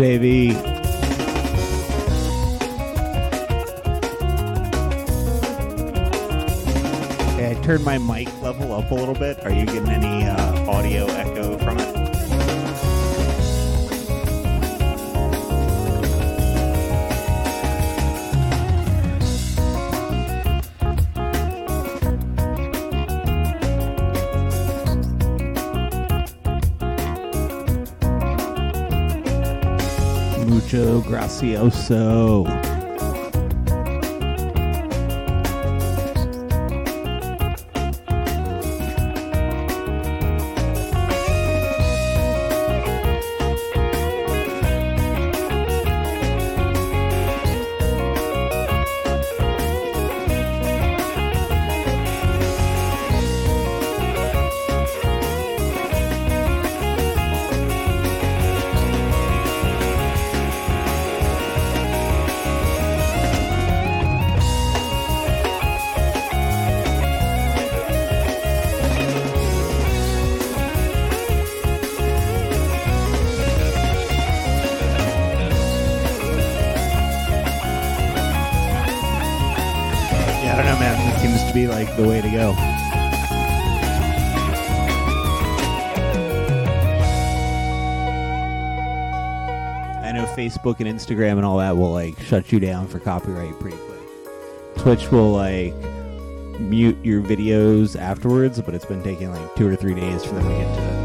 baby? Okay, I turned my mic level up a little bit. Are you getting Mucho Facebook and Instagram and all that will like shut you down for copyright pretty quick. Twitch will like mute your videos afterwards, but it's been taking like two or three days for them to get to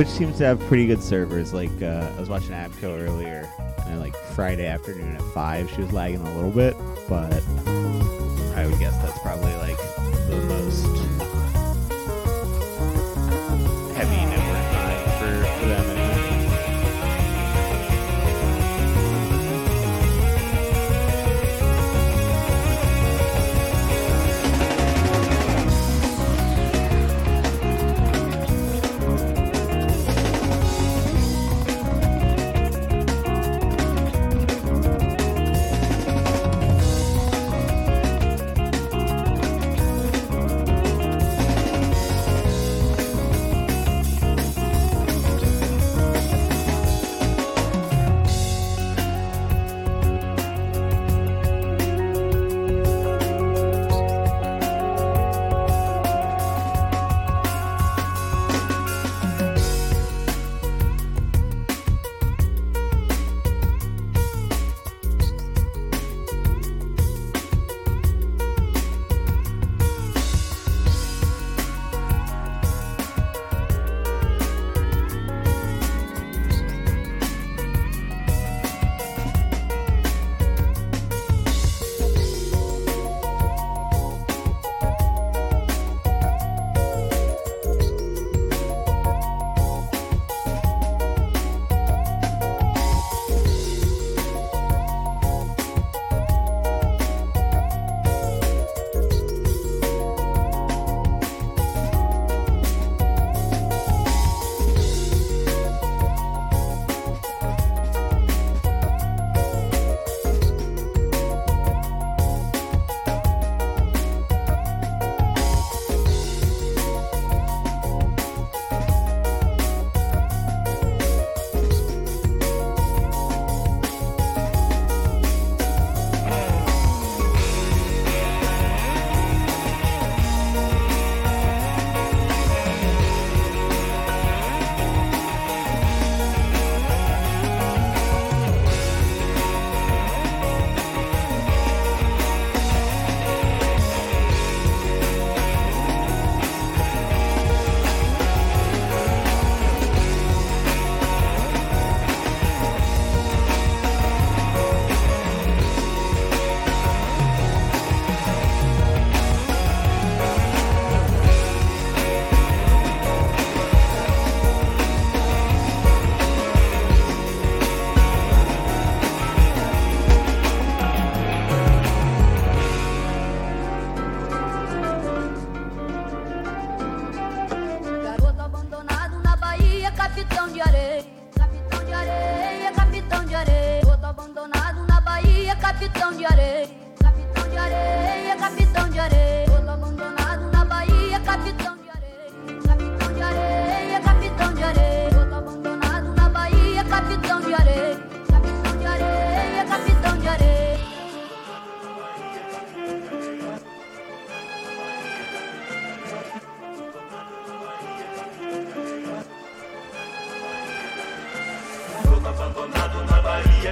Twitch seems to have pretty good servers. Like uh, I was watching Abco earlier, and like Friday afternoon at five, she was lagging a little bit, but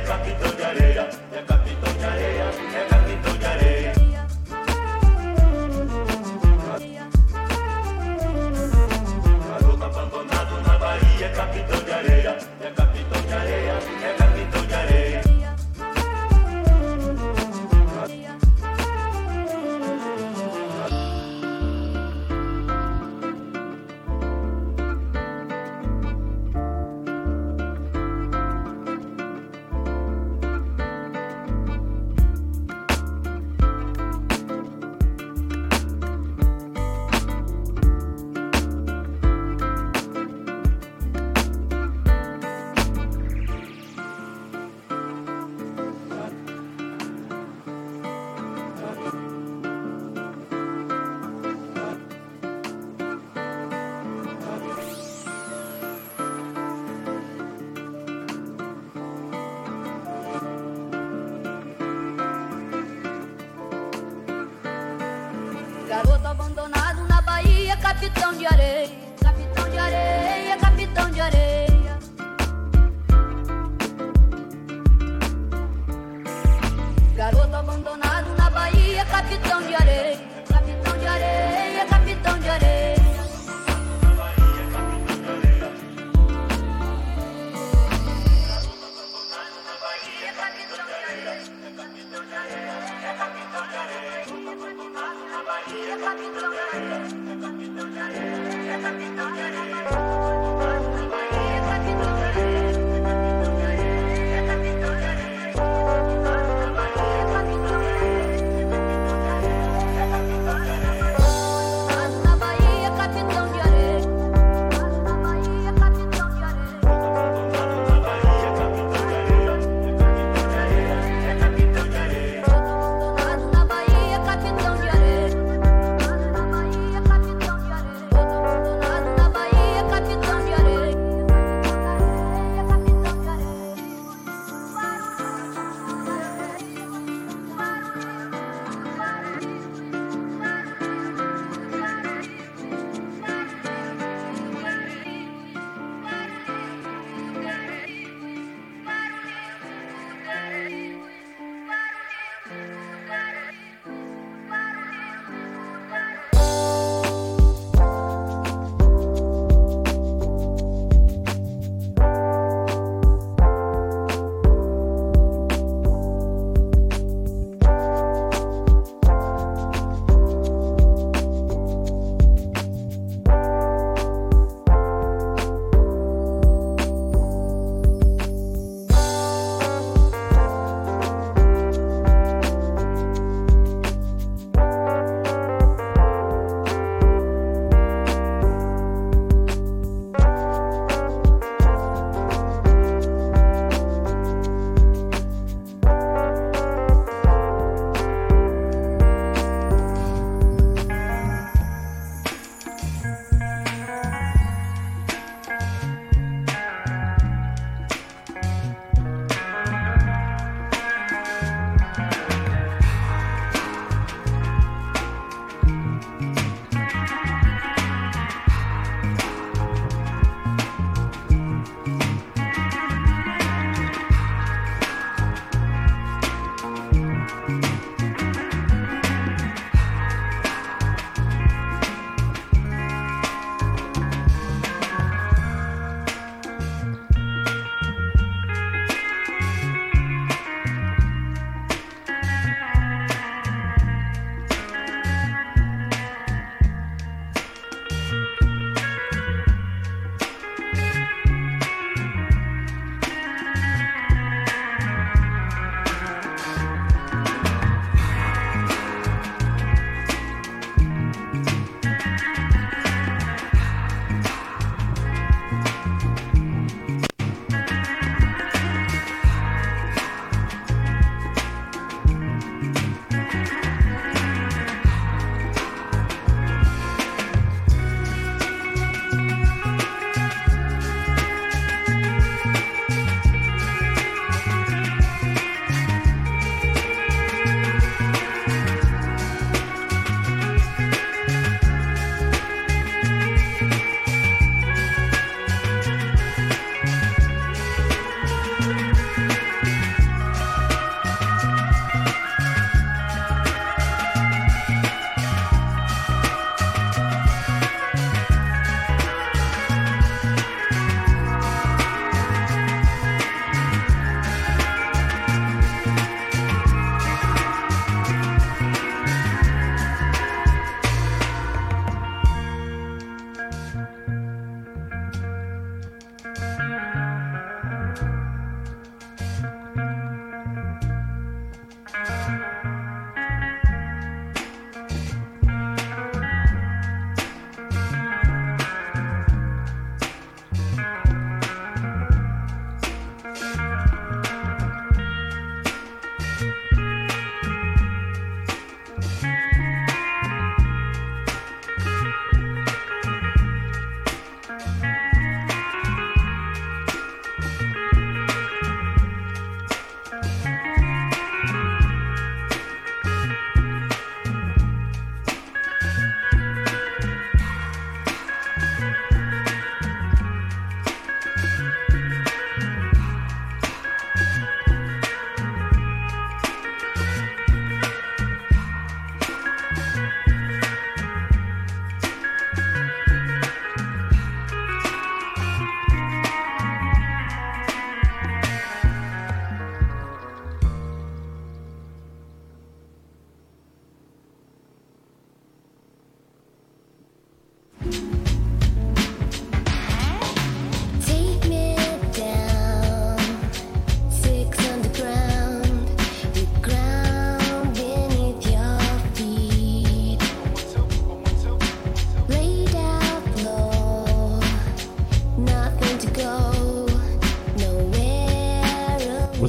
Garoto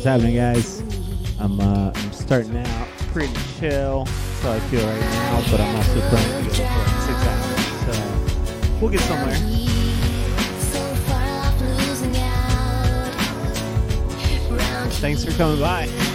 happening, guys? I'm uh, I'm starting out pretty chill, that's how I feel right now. But I'm also trying to get like six hours, so we'll get somewhere. Thanks for coming by.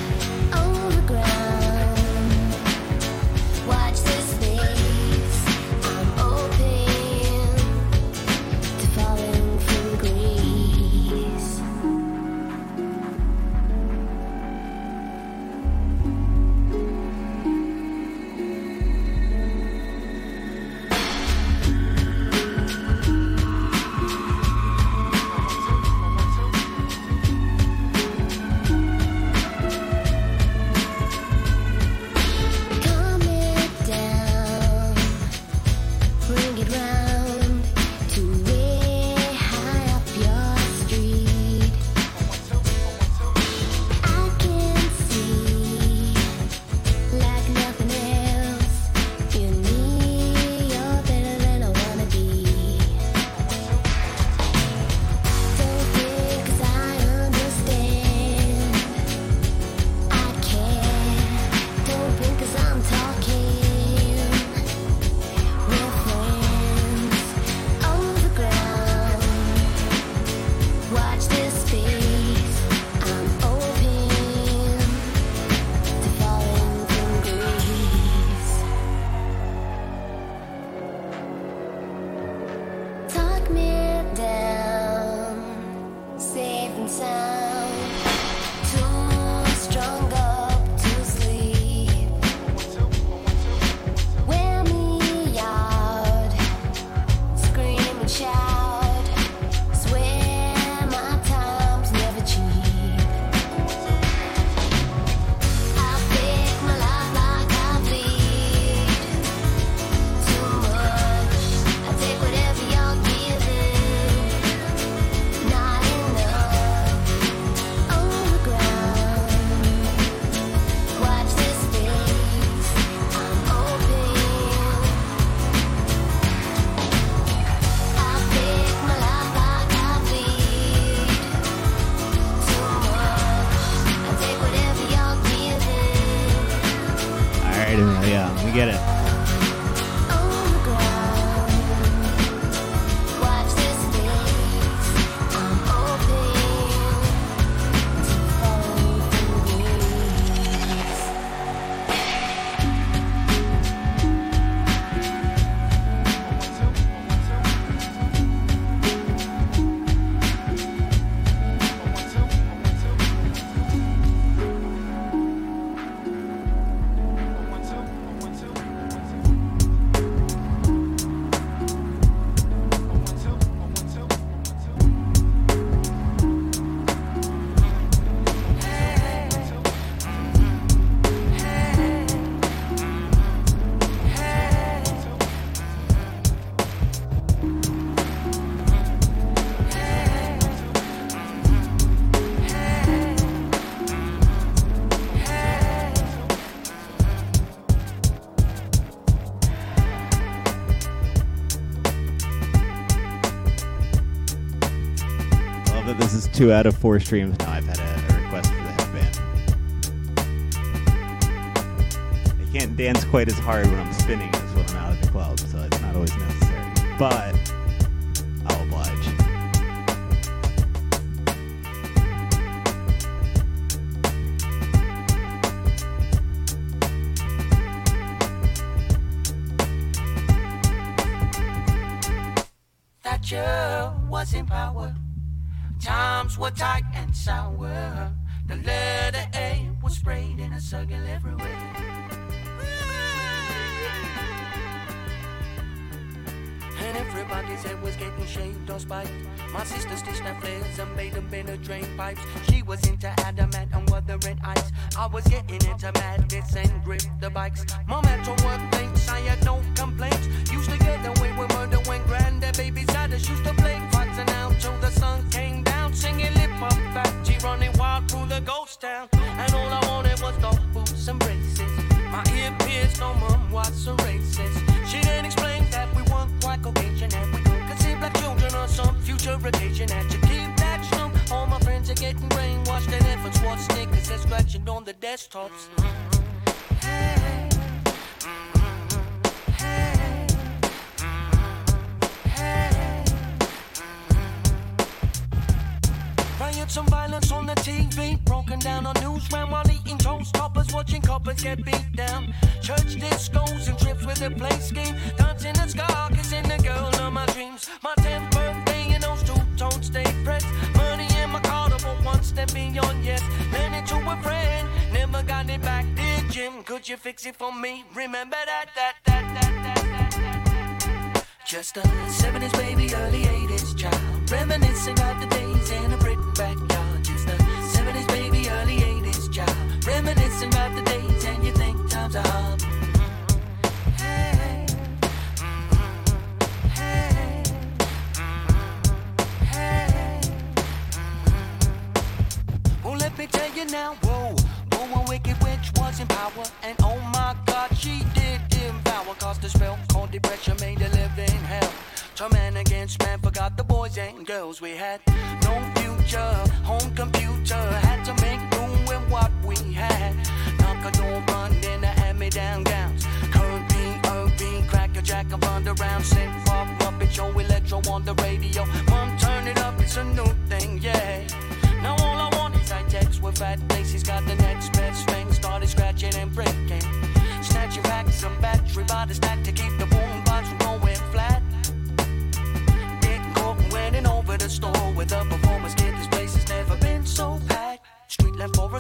two out of four streams now I've had a, request for the headband. I can't dance quite as hard when I'm spinning as when I'm out of the club, so it's not always necessary. But Park.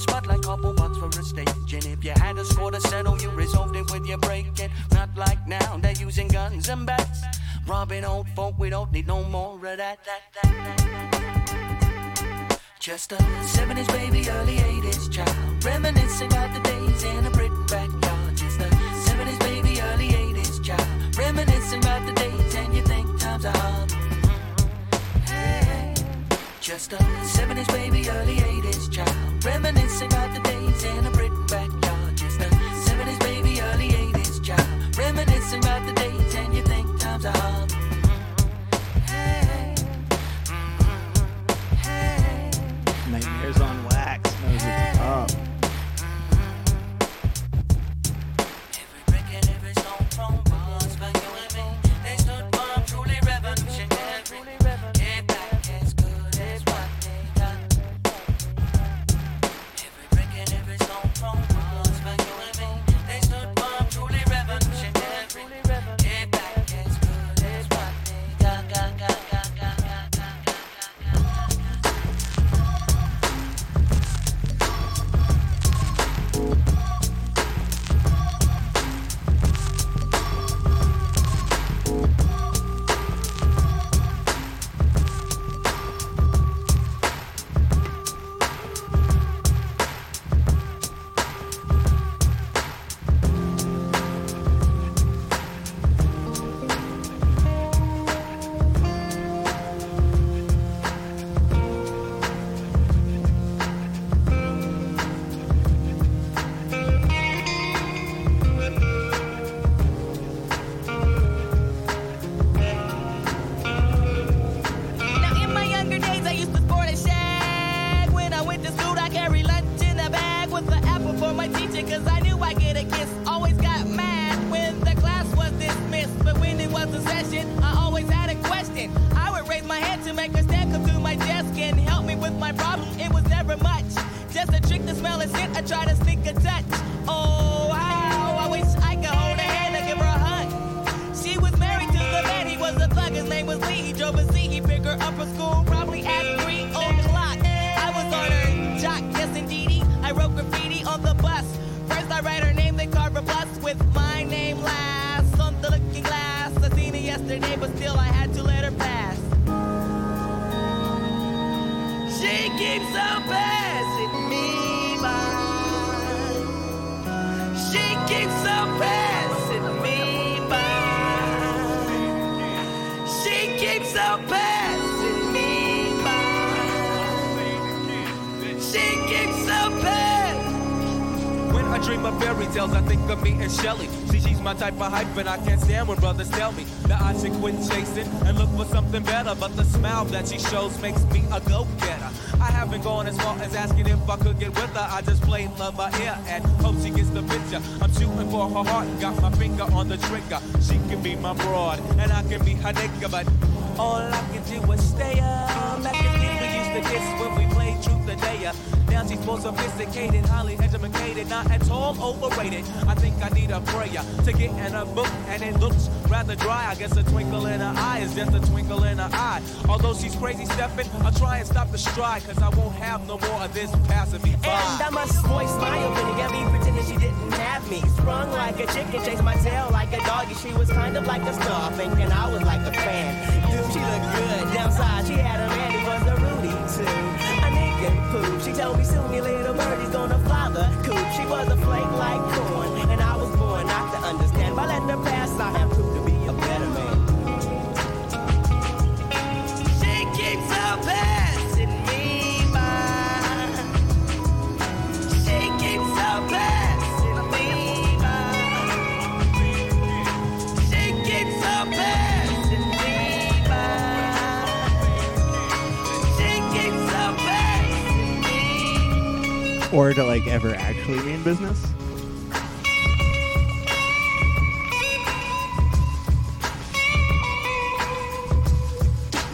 spot like couple bucks for a stage. And if you had a score to settle, you resolved it with your breakin'. Not like now, they're using guns and bats. Robbing old folk, we don't need no more of that. that, that, that Just a 70s baby, early 80s child. Reminiscing about the days in a brick backyard. Just a 70s baby, early 80s child. Reminiscing about the days. Just a 70s baby, early 80s child. Reminiscing about the days in a brick backyard. Just a 70s baby, early 80s child. Reminiscing about the days and you think times are hard. Hey. Hey. Nightmares on wax. Hey. up. And I can't stand when brothers tell me that I should quit chasing and look for something better. But the smile that she shows makes me a go-getter. I haven't gone as far as asking if I could get with her. I just plain love her ear and hope she gets the picture. I'm shooting for her heart, and got my finger on the trigger. She can be my broad, and I can be her nigga, but all I more sophisticated, highly educated, not at all overrated. I think I need a prayer to get in her book, and it looks rather dry. I guess a twinkle in her eye is just a twinkle in her eye. Although she's crazy stepping, I'll try and stop the stride, cause I won't have no more of this passing me by. And I must voice my opinion, to get me pretending she didn't have me. Sprung like a chicken, chased my tail like a doggy. She was kind of like a star, thinking I was like a fan. Dude, she looked good. Downside, she had a man who was a Rudy too. Poop. She told me soon your little birdie's gonna fly the coop. She was a flake like corn, Or to like ever actually be in business.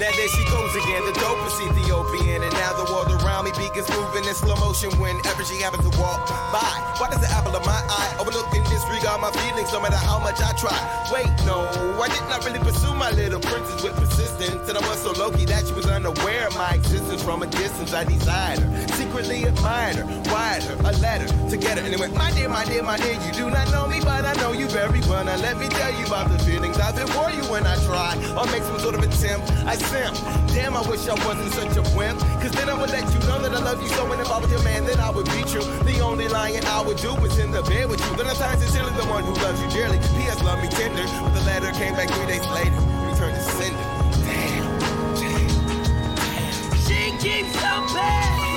Now there she goes again, the dopest Ethiopian. And now the world around me begins moving in slow motion whenever she happens to walk by. Why does the apple of my eye overlook and disregard my feelings no matter how much I try? Wait, no, I did not really pursue my little princess with persistence. And I was so low key that she was unaware of my existence from a distance. I desired her, secretly admired her, wired her a letter to get her. And it went, my dear, my dear, my dear, you do not know me, but I know you very well. Now let me tell you about the feelings I feel for you when I try or make some sort of attempt. I simp. Damn, I wish I wasn't such a wimp. Cause then I would let you know that I love you so. And if I was your man, then I would be true. The only lying I would do was in the bed with you. Then I'm sincerely the one who loves you dearly. P.S. love me tender. But the letter came back three days later. She keeps on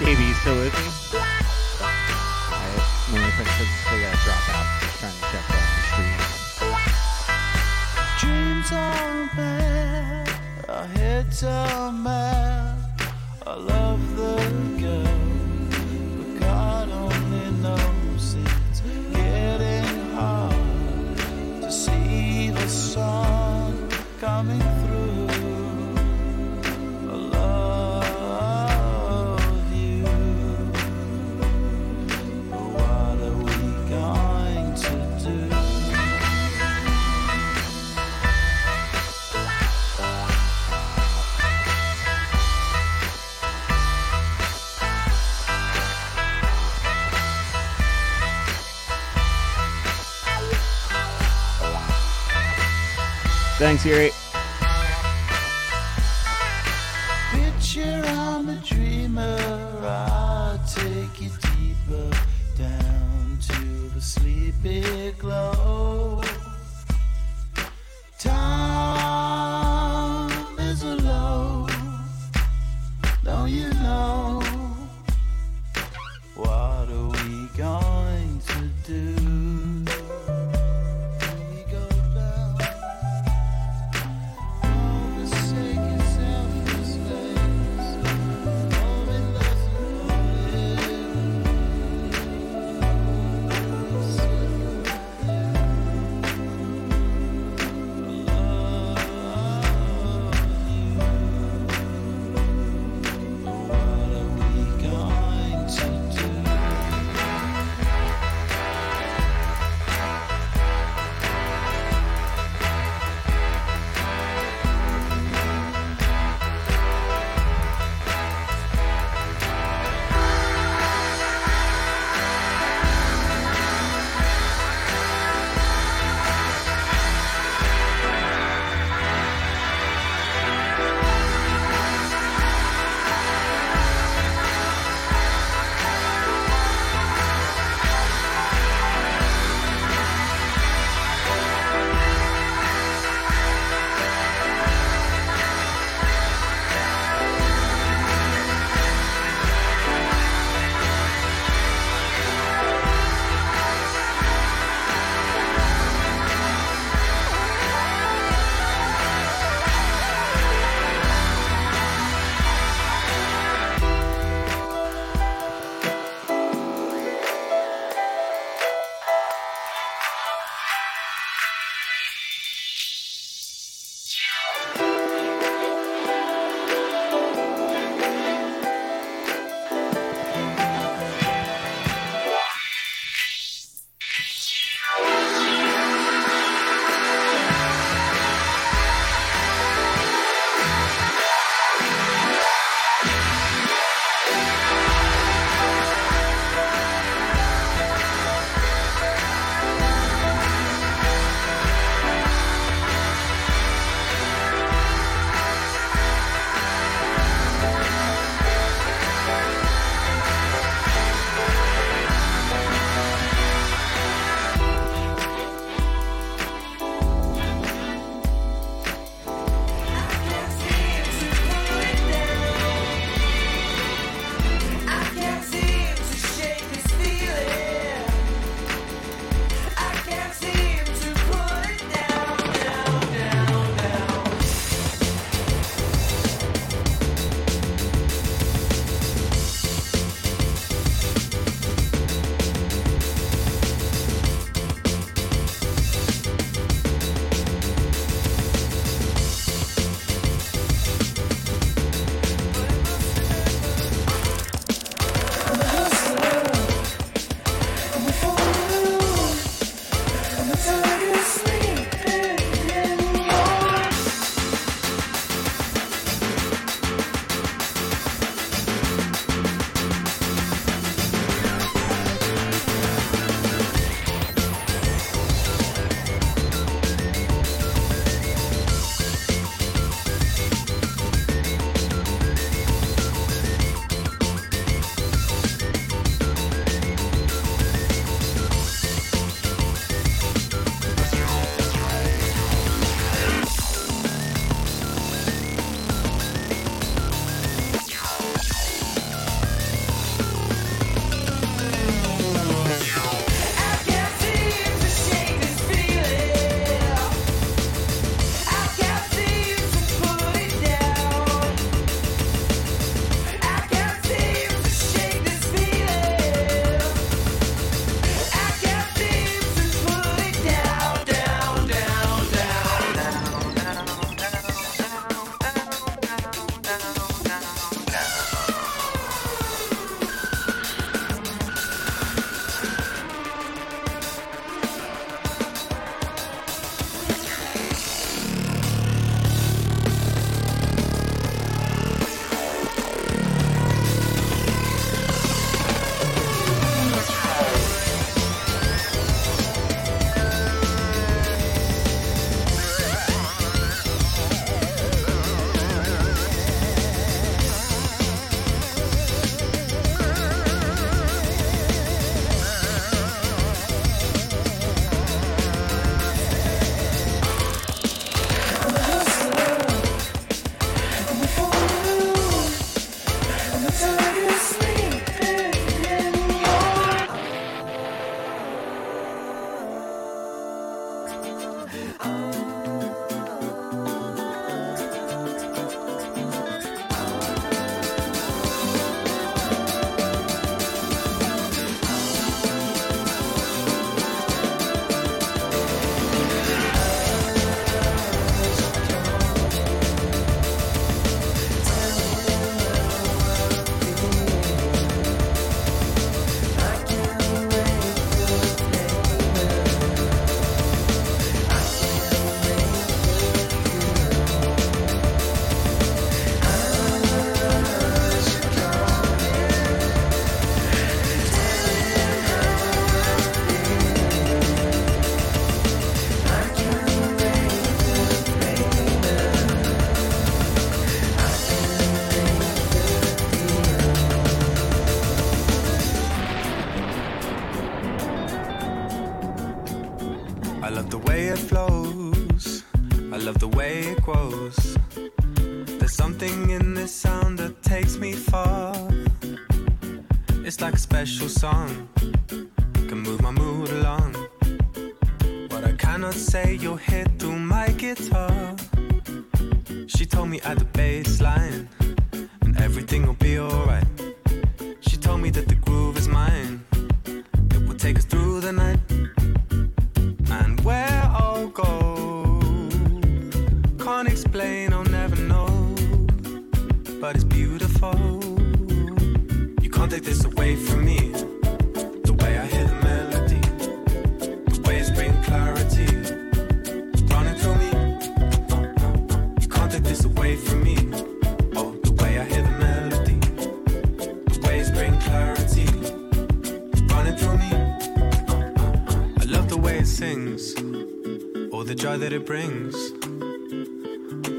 Still with me? Alright, when we finish this, we gotta drop out. Just trying to check the stream. Dreams are bad, our heads are mad. I love the girl, Picture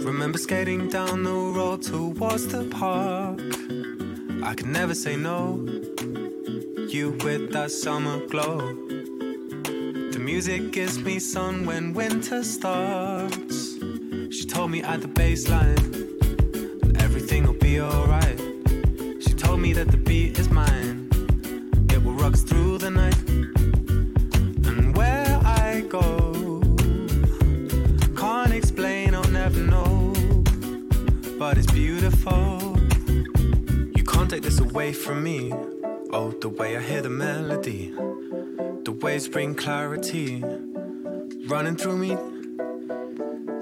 Remember skating down the road towards the park. I could never say no. You with that summer glow. The music gives me sun when winter starts. She told me at the baseline.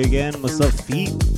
again. What's up, feet?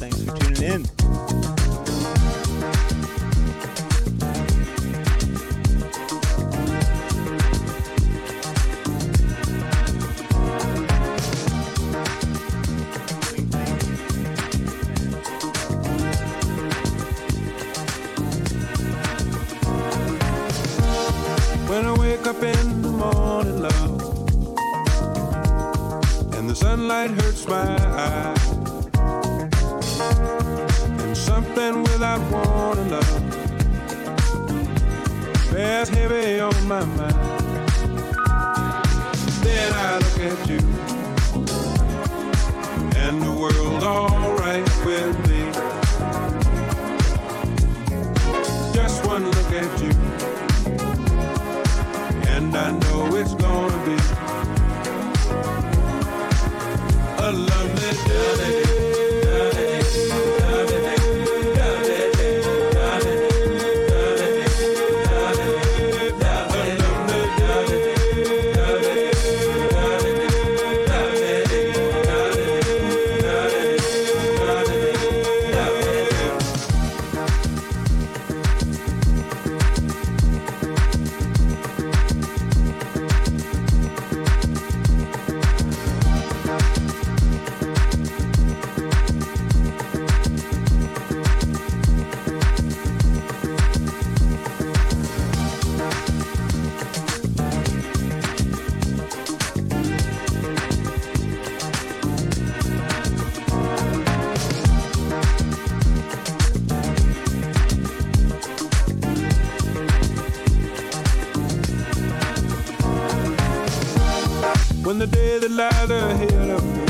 light ahead of me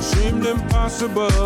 seemed impossible.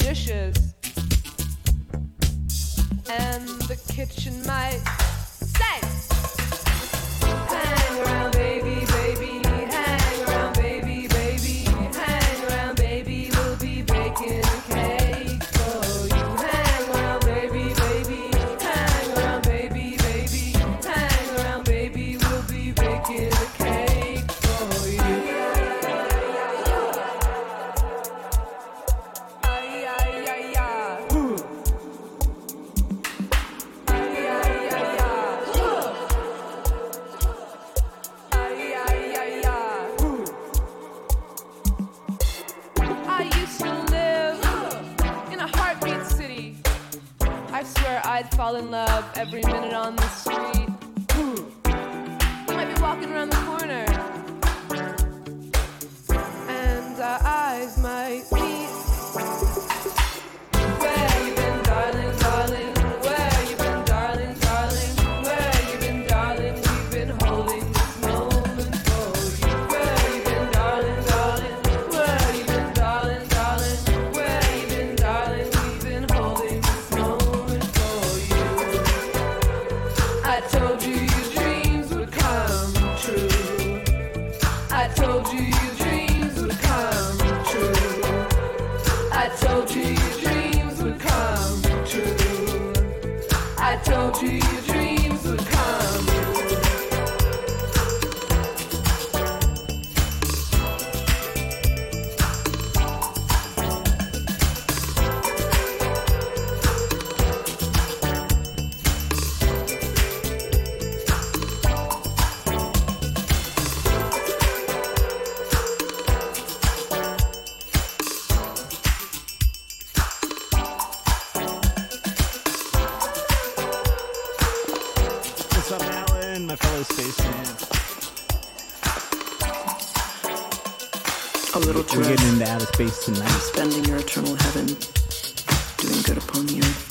dishes and the kitchen mice. outer space tonight. Spending your eternal heaven, doing good upon the earth.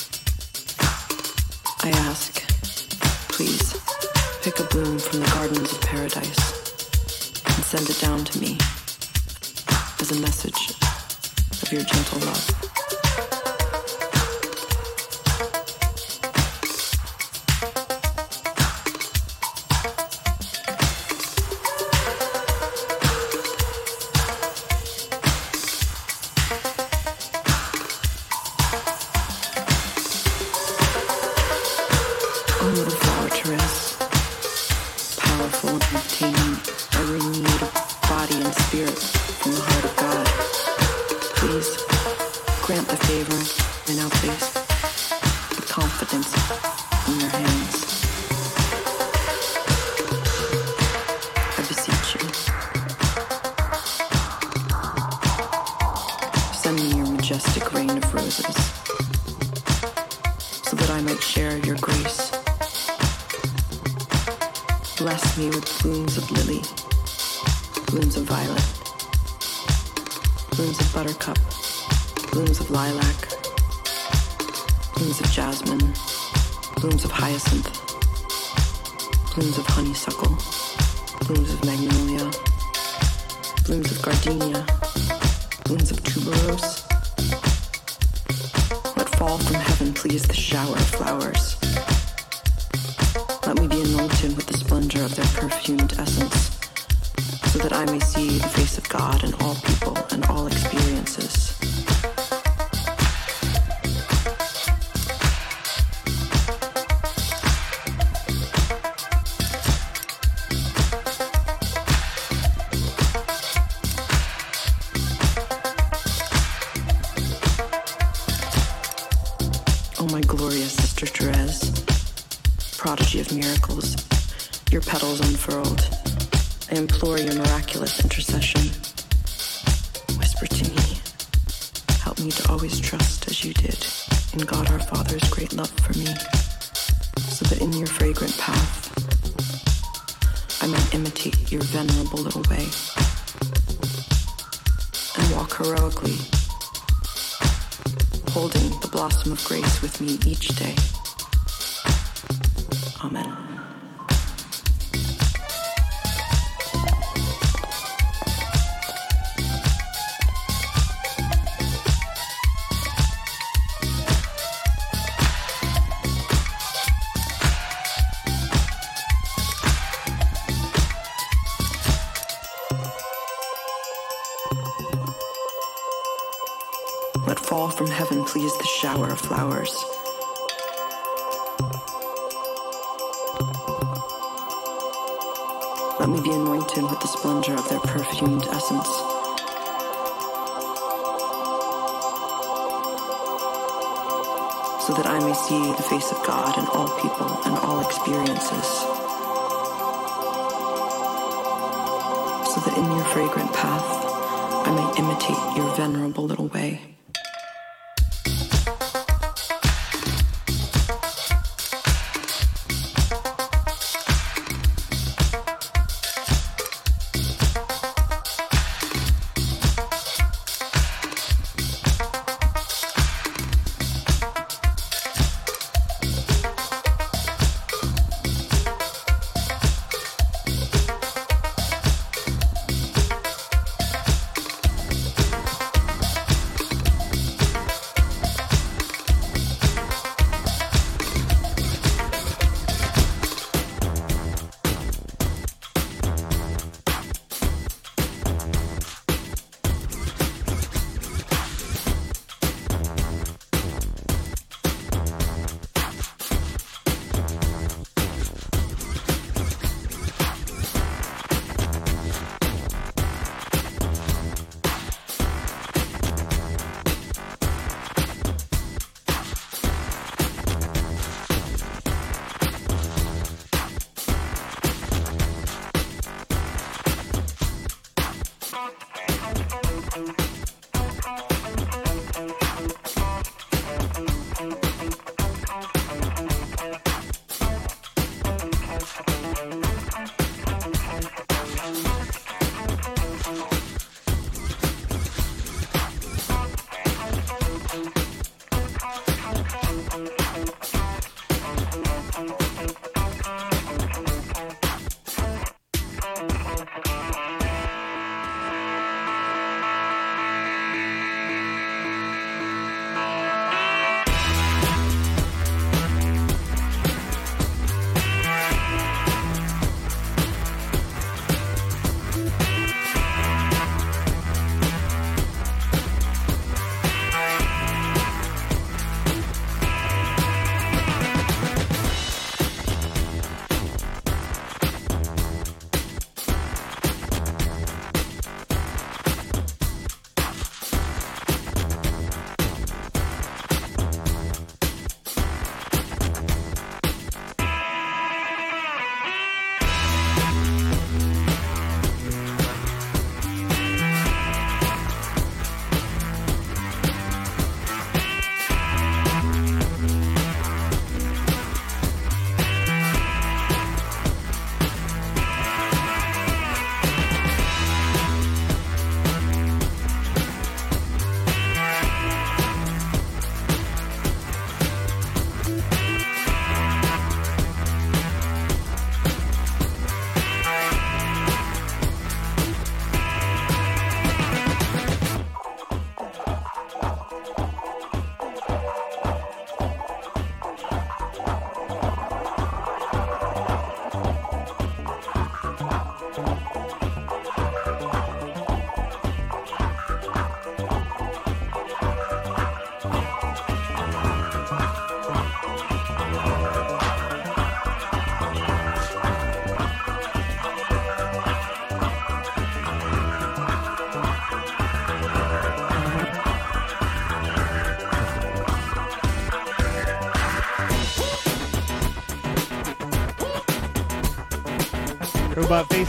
grace with me each day. flowers. Let me be anointed with the splendor of their perfumed essence. So that I may see the face of God in all people and all experiences. so that in your fragrant path I may imitate your venerable little way.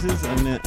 noises and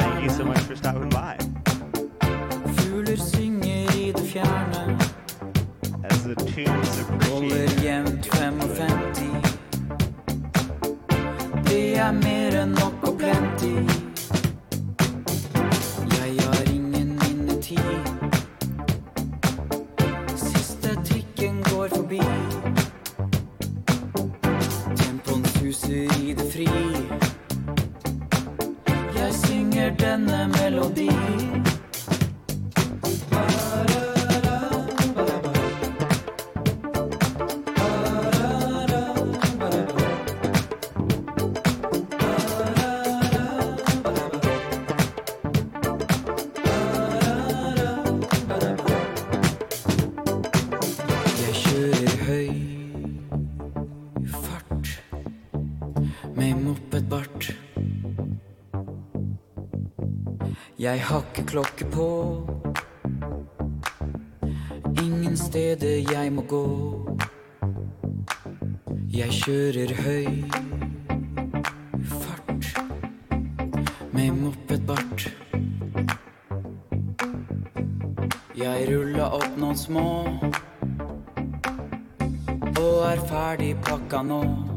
Thank you so much. Jeg har klokke på. Ingen steder jeg må gå. Jeg kjører høy fart med mopedbart. Jeg rulla opp noen små og er ferdig pakka nå.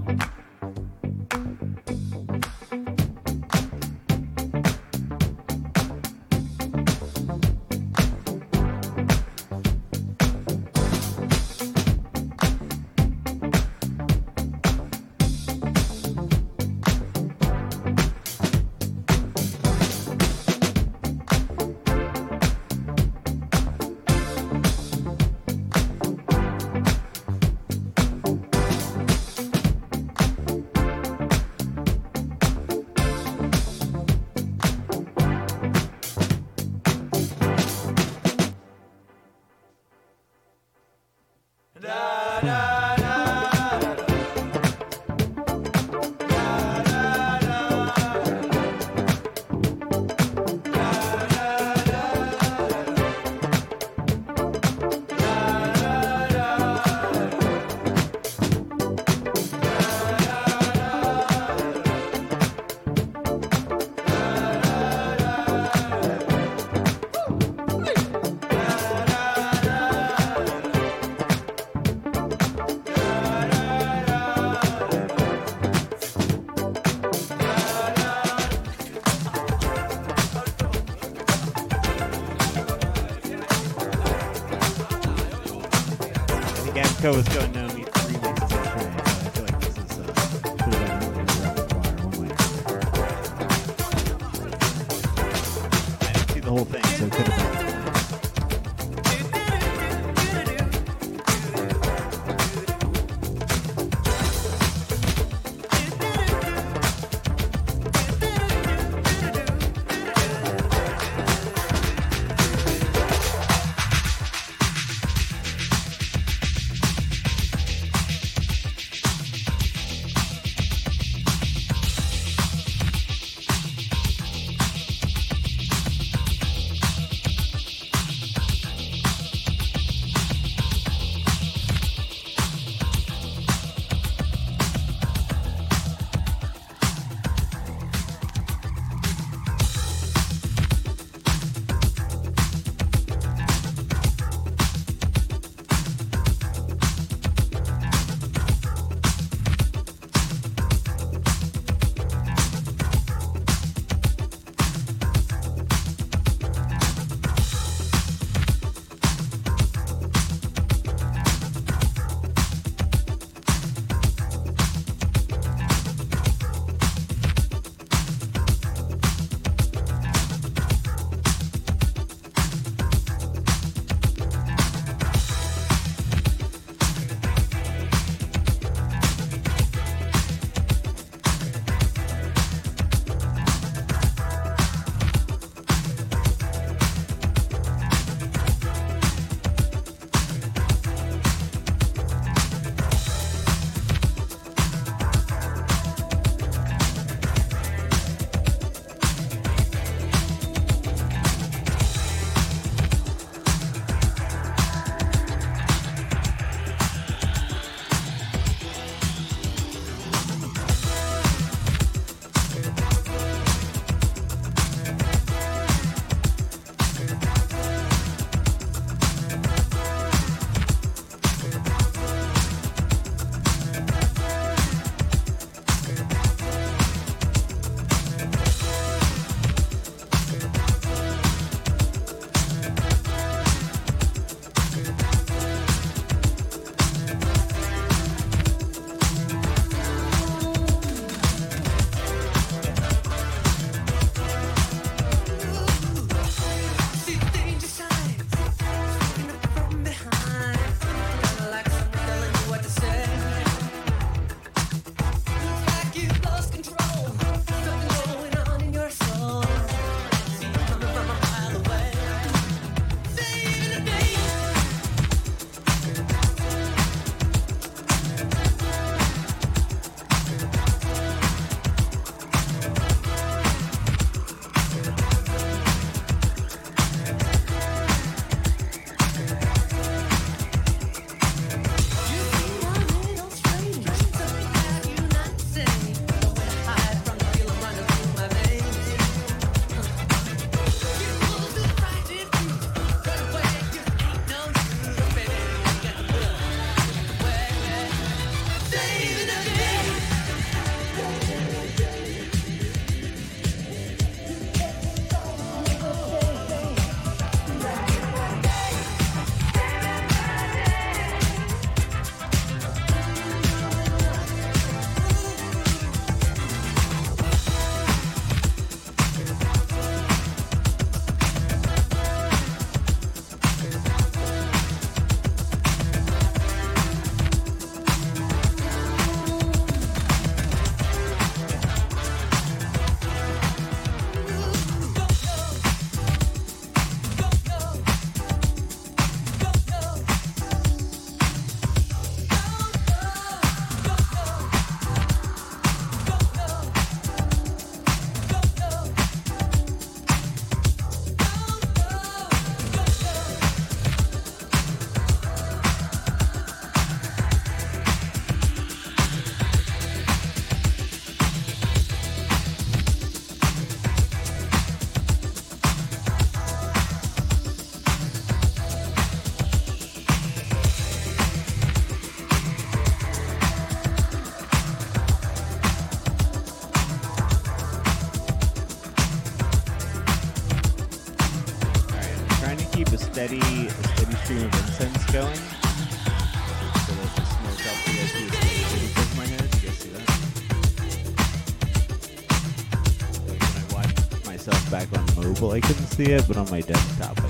Mexico was going no see it, but on my desktop,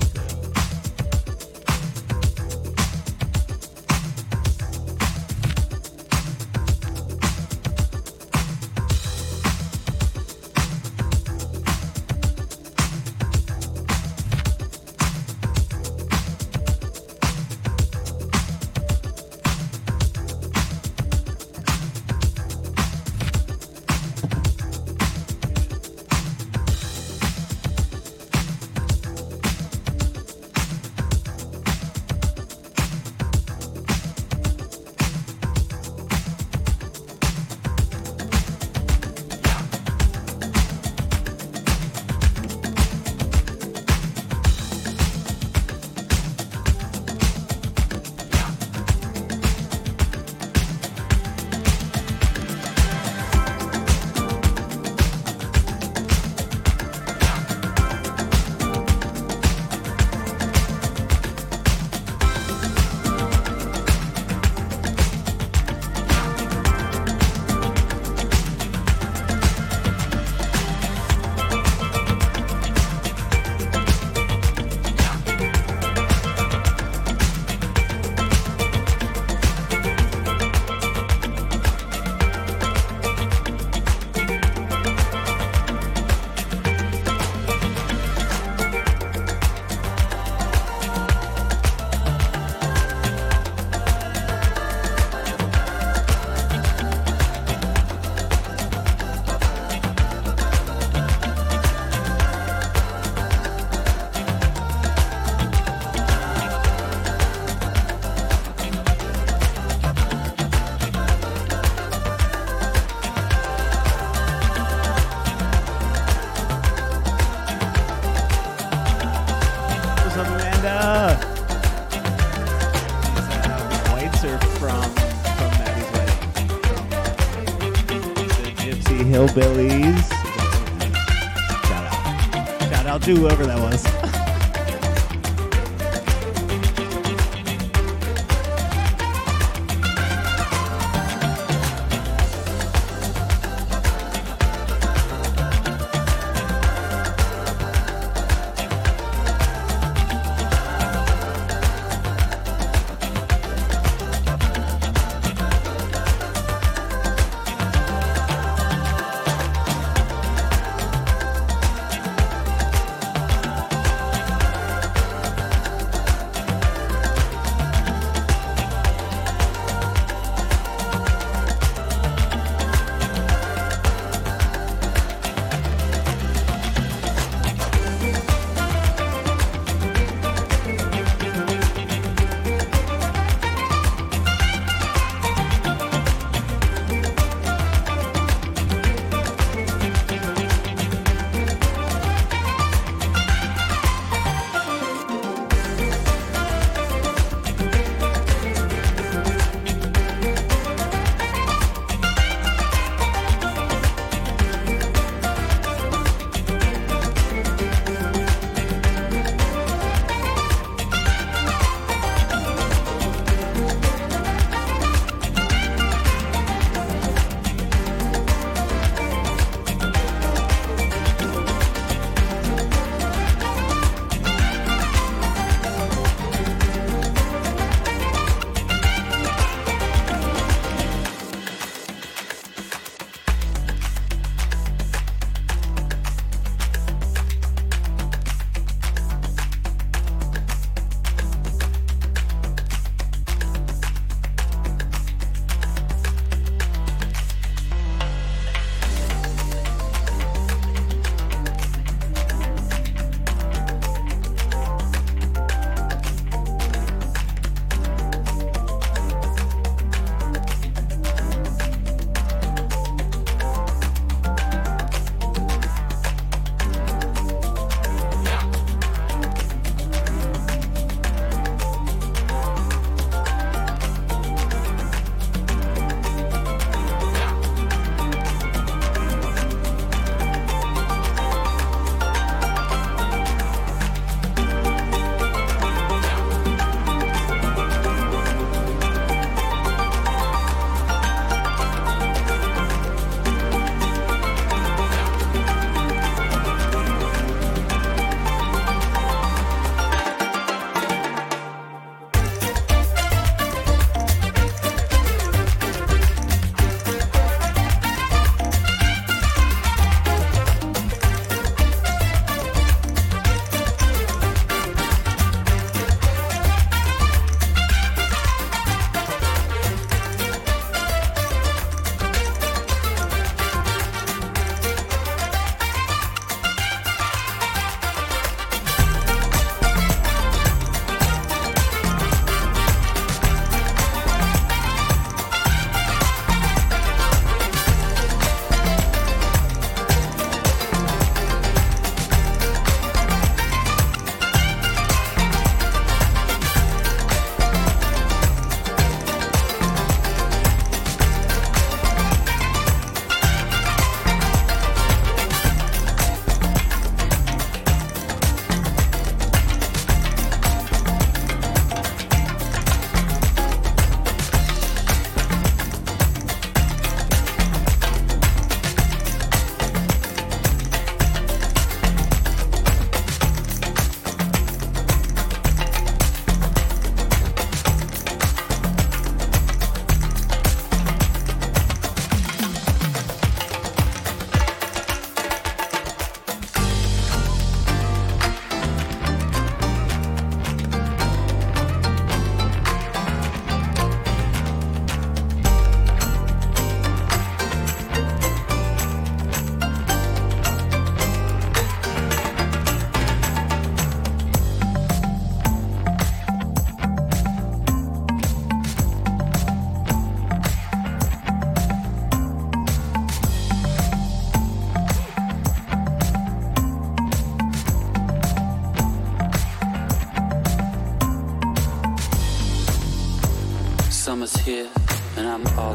Gypsy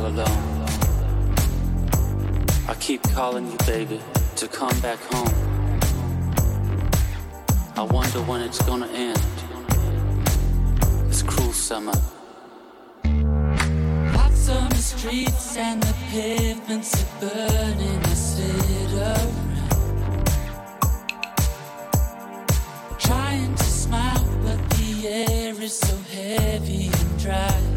alone. I keep calling you, baby, to come back home. I wonder when it's gonna end. This cruel summer. Hot summer streets and the pavements are burning. I sit around. Trying to smile, but the air is so heavy and dry.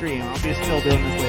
Stream. I'll be still doing this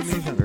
Spotify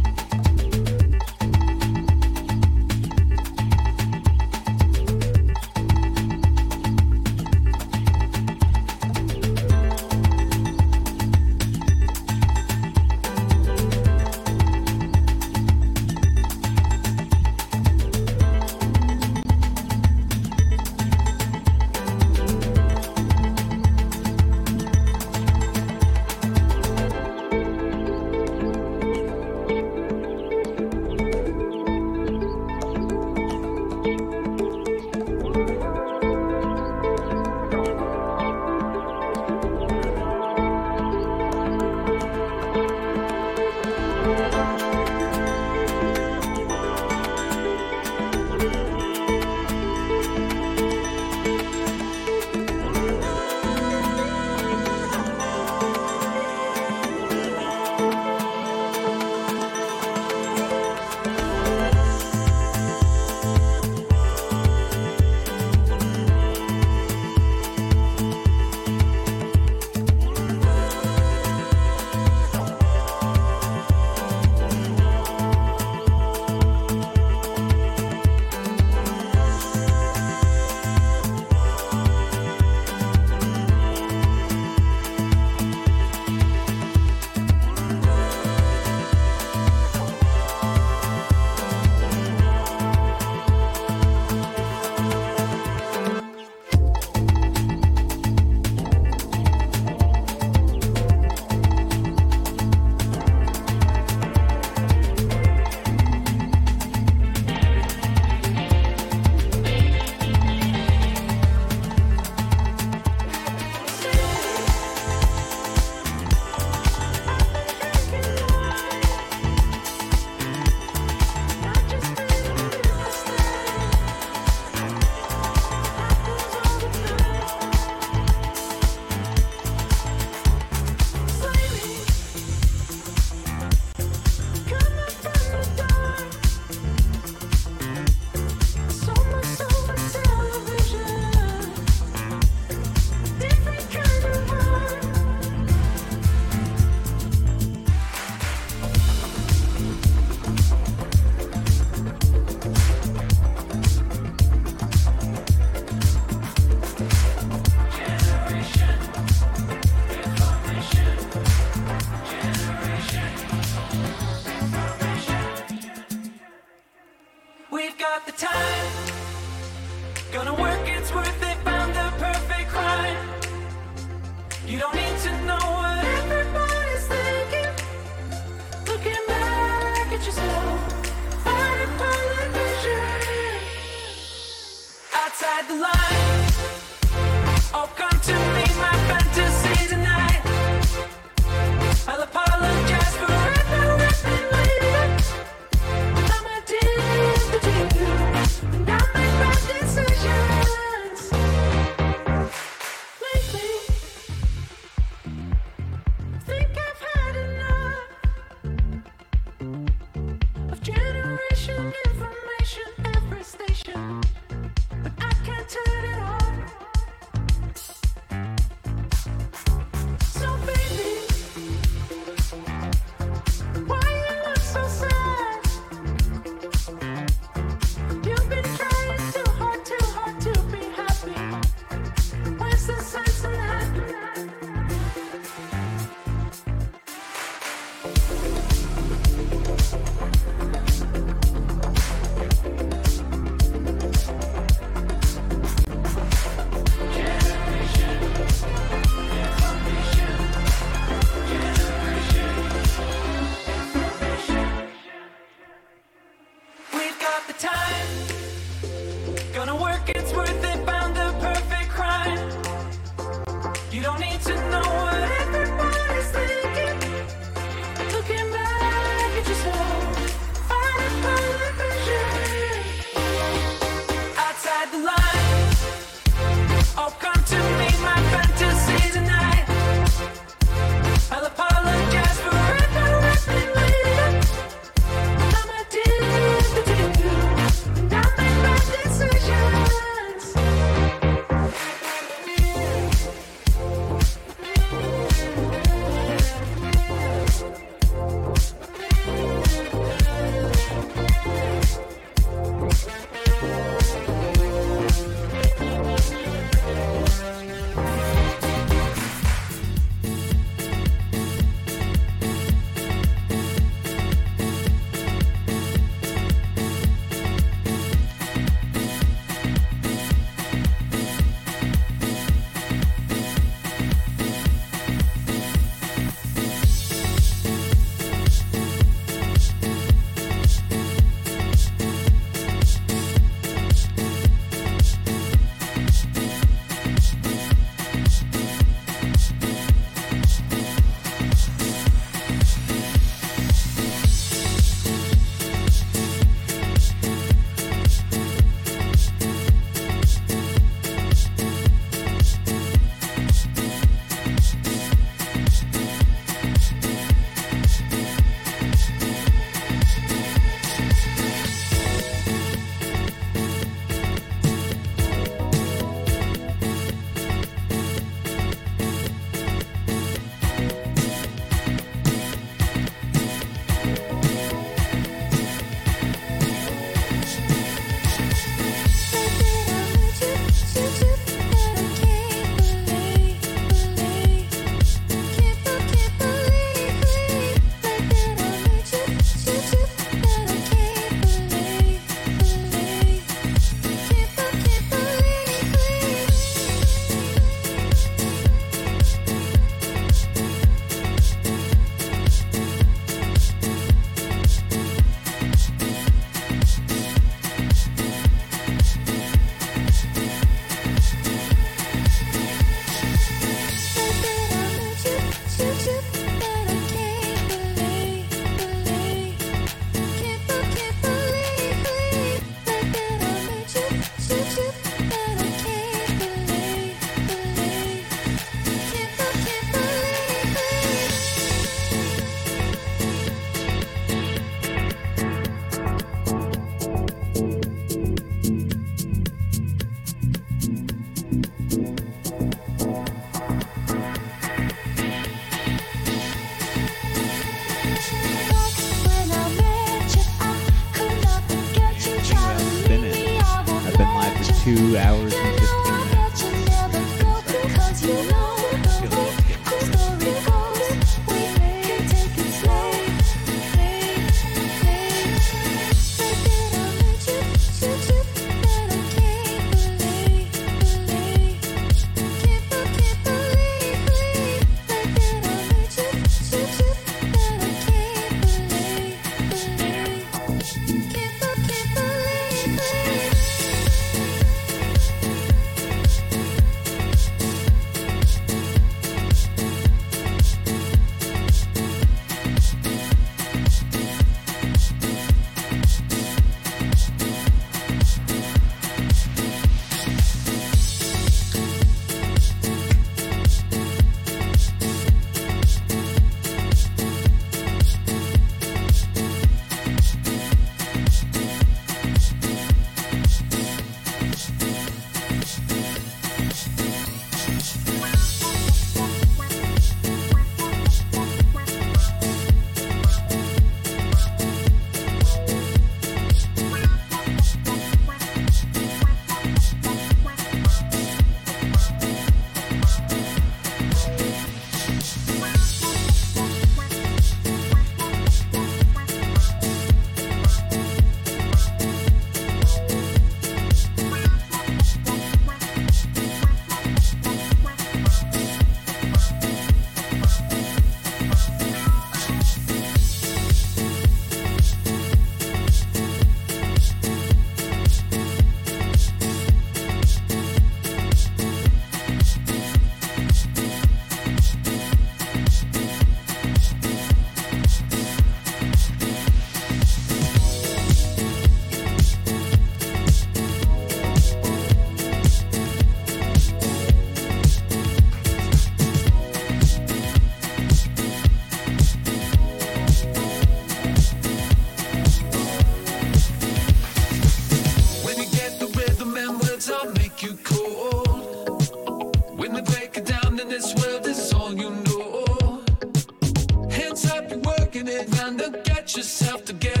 round to get yourself together.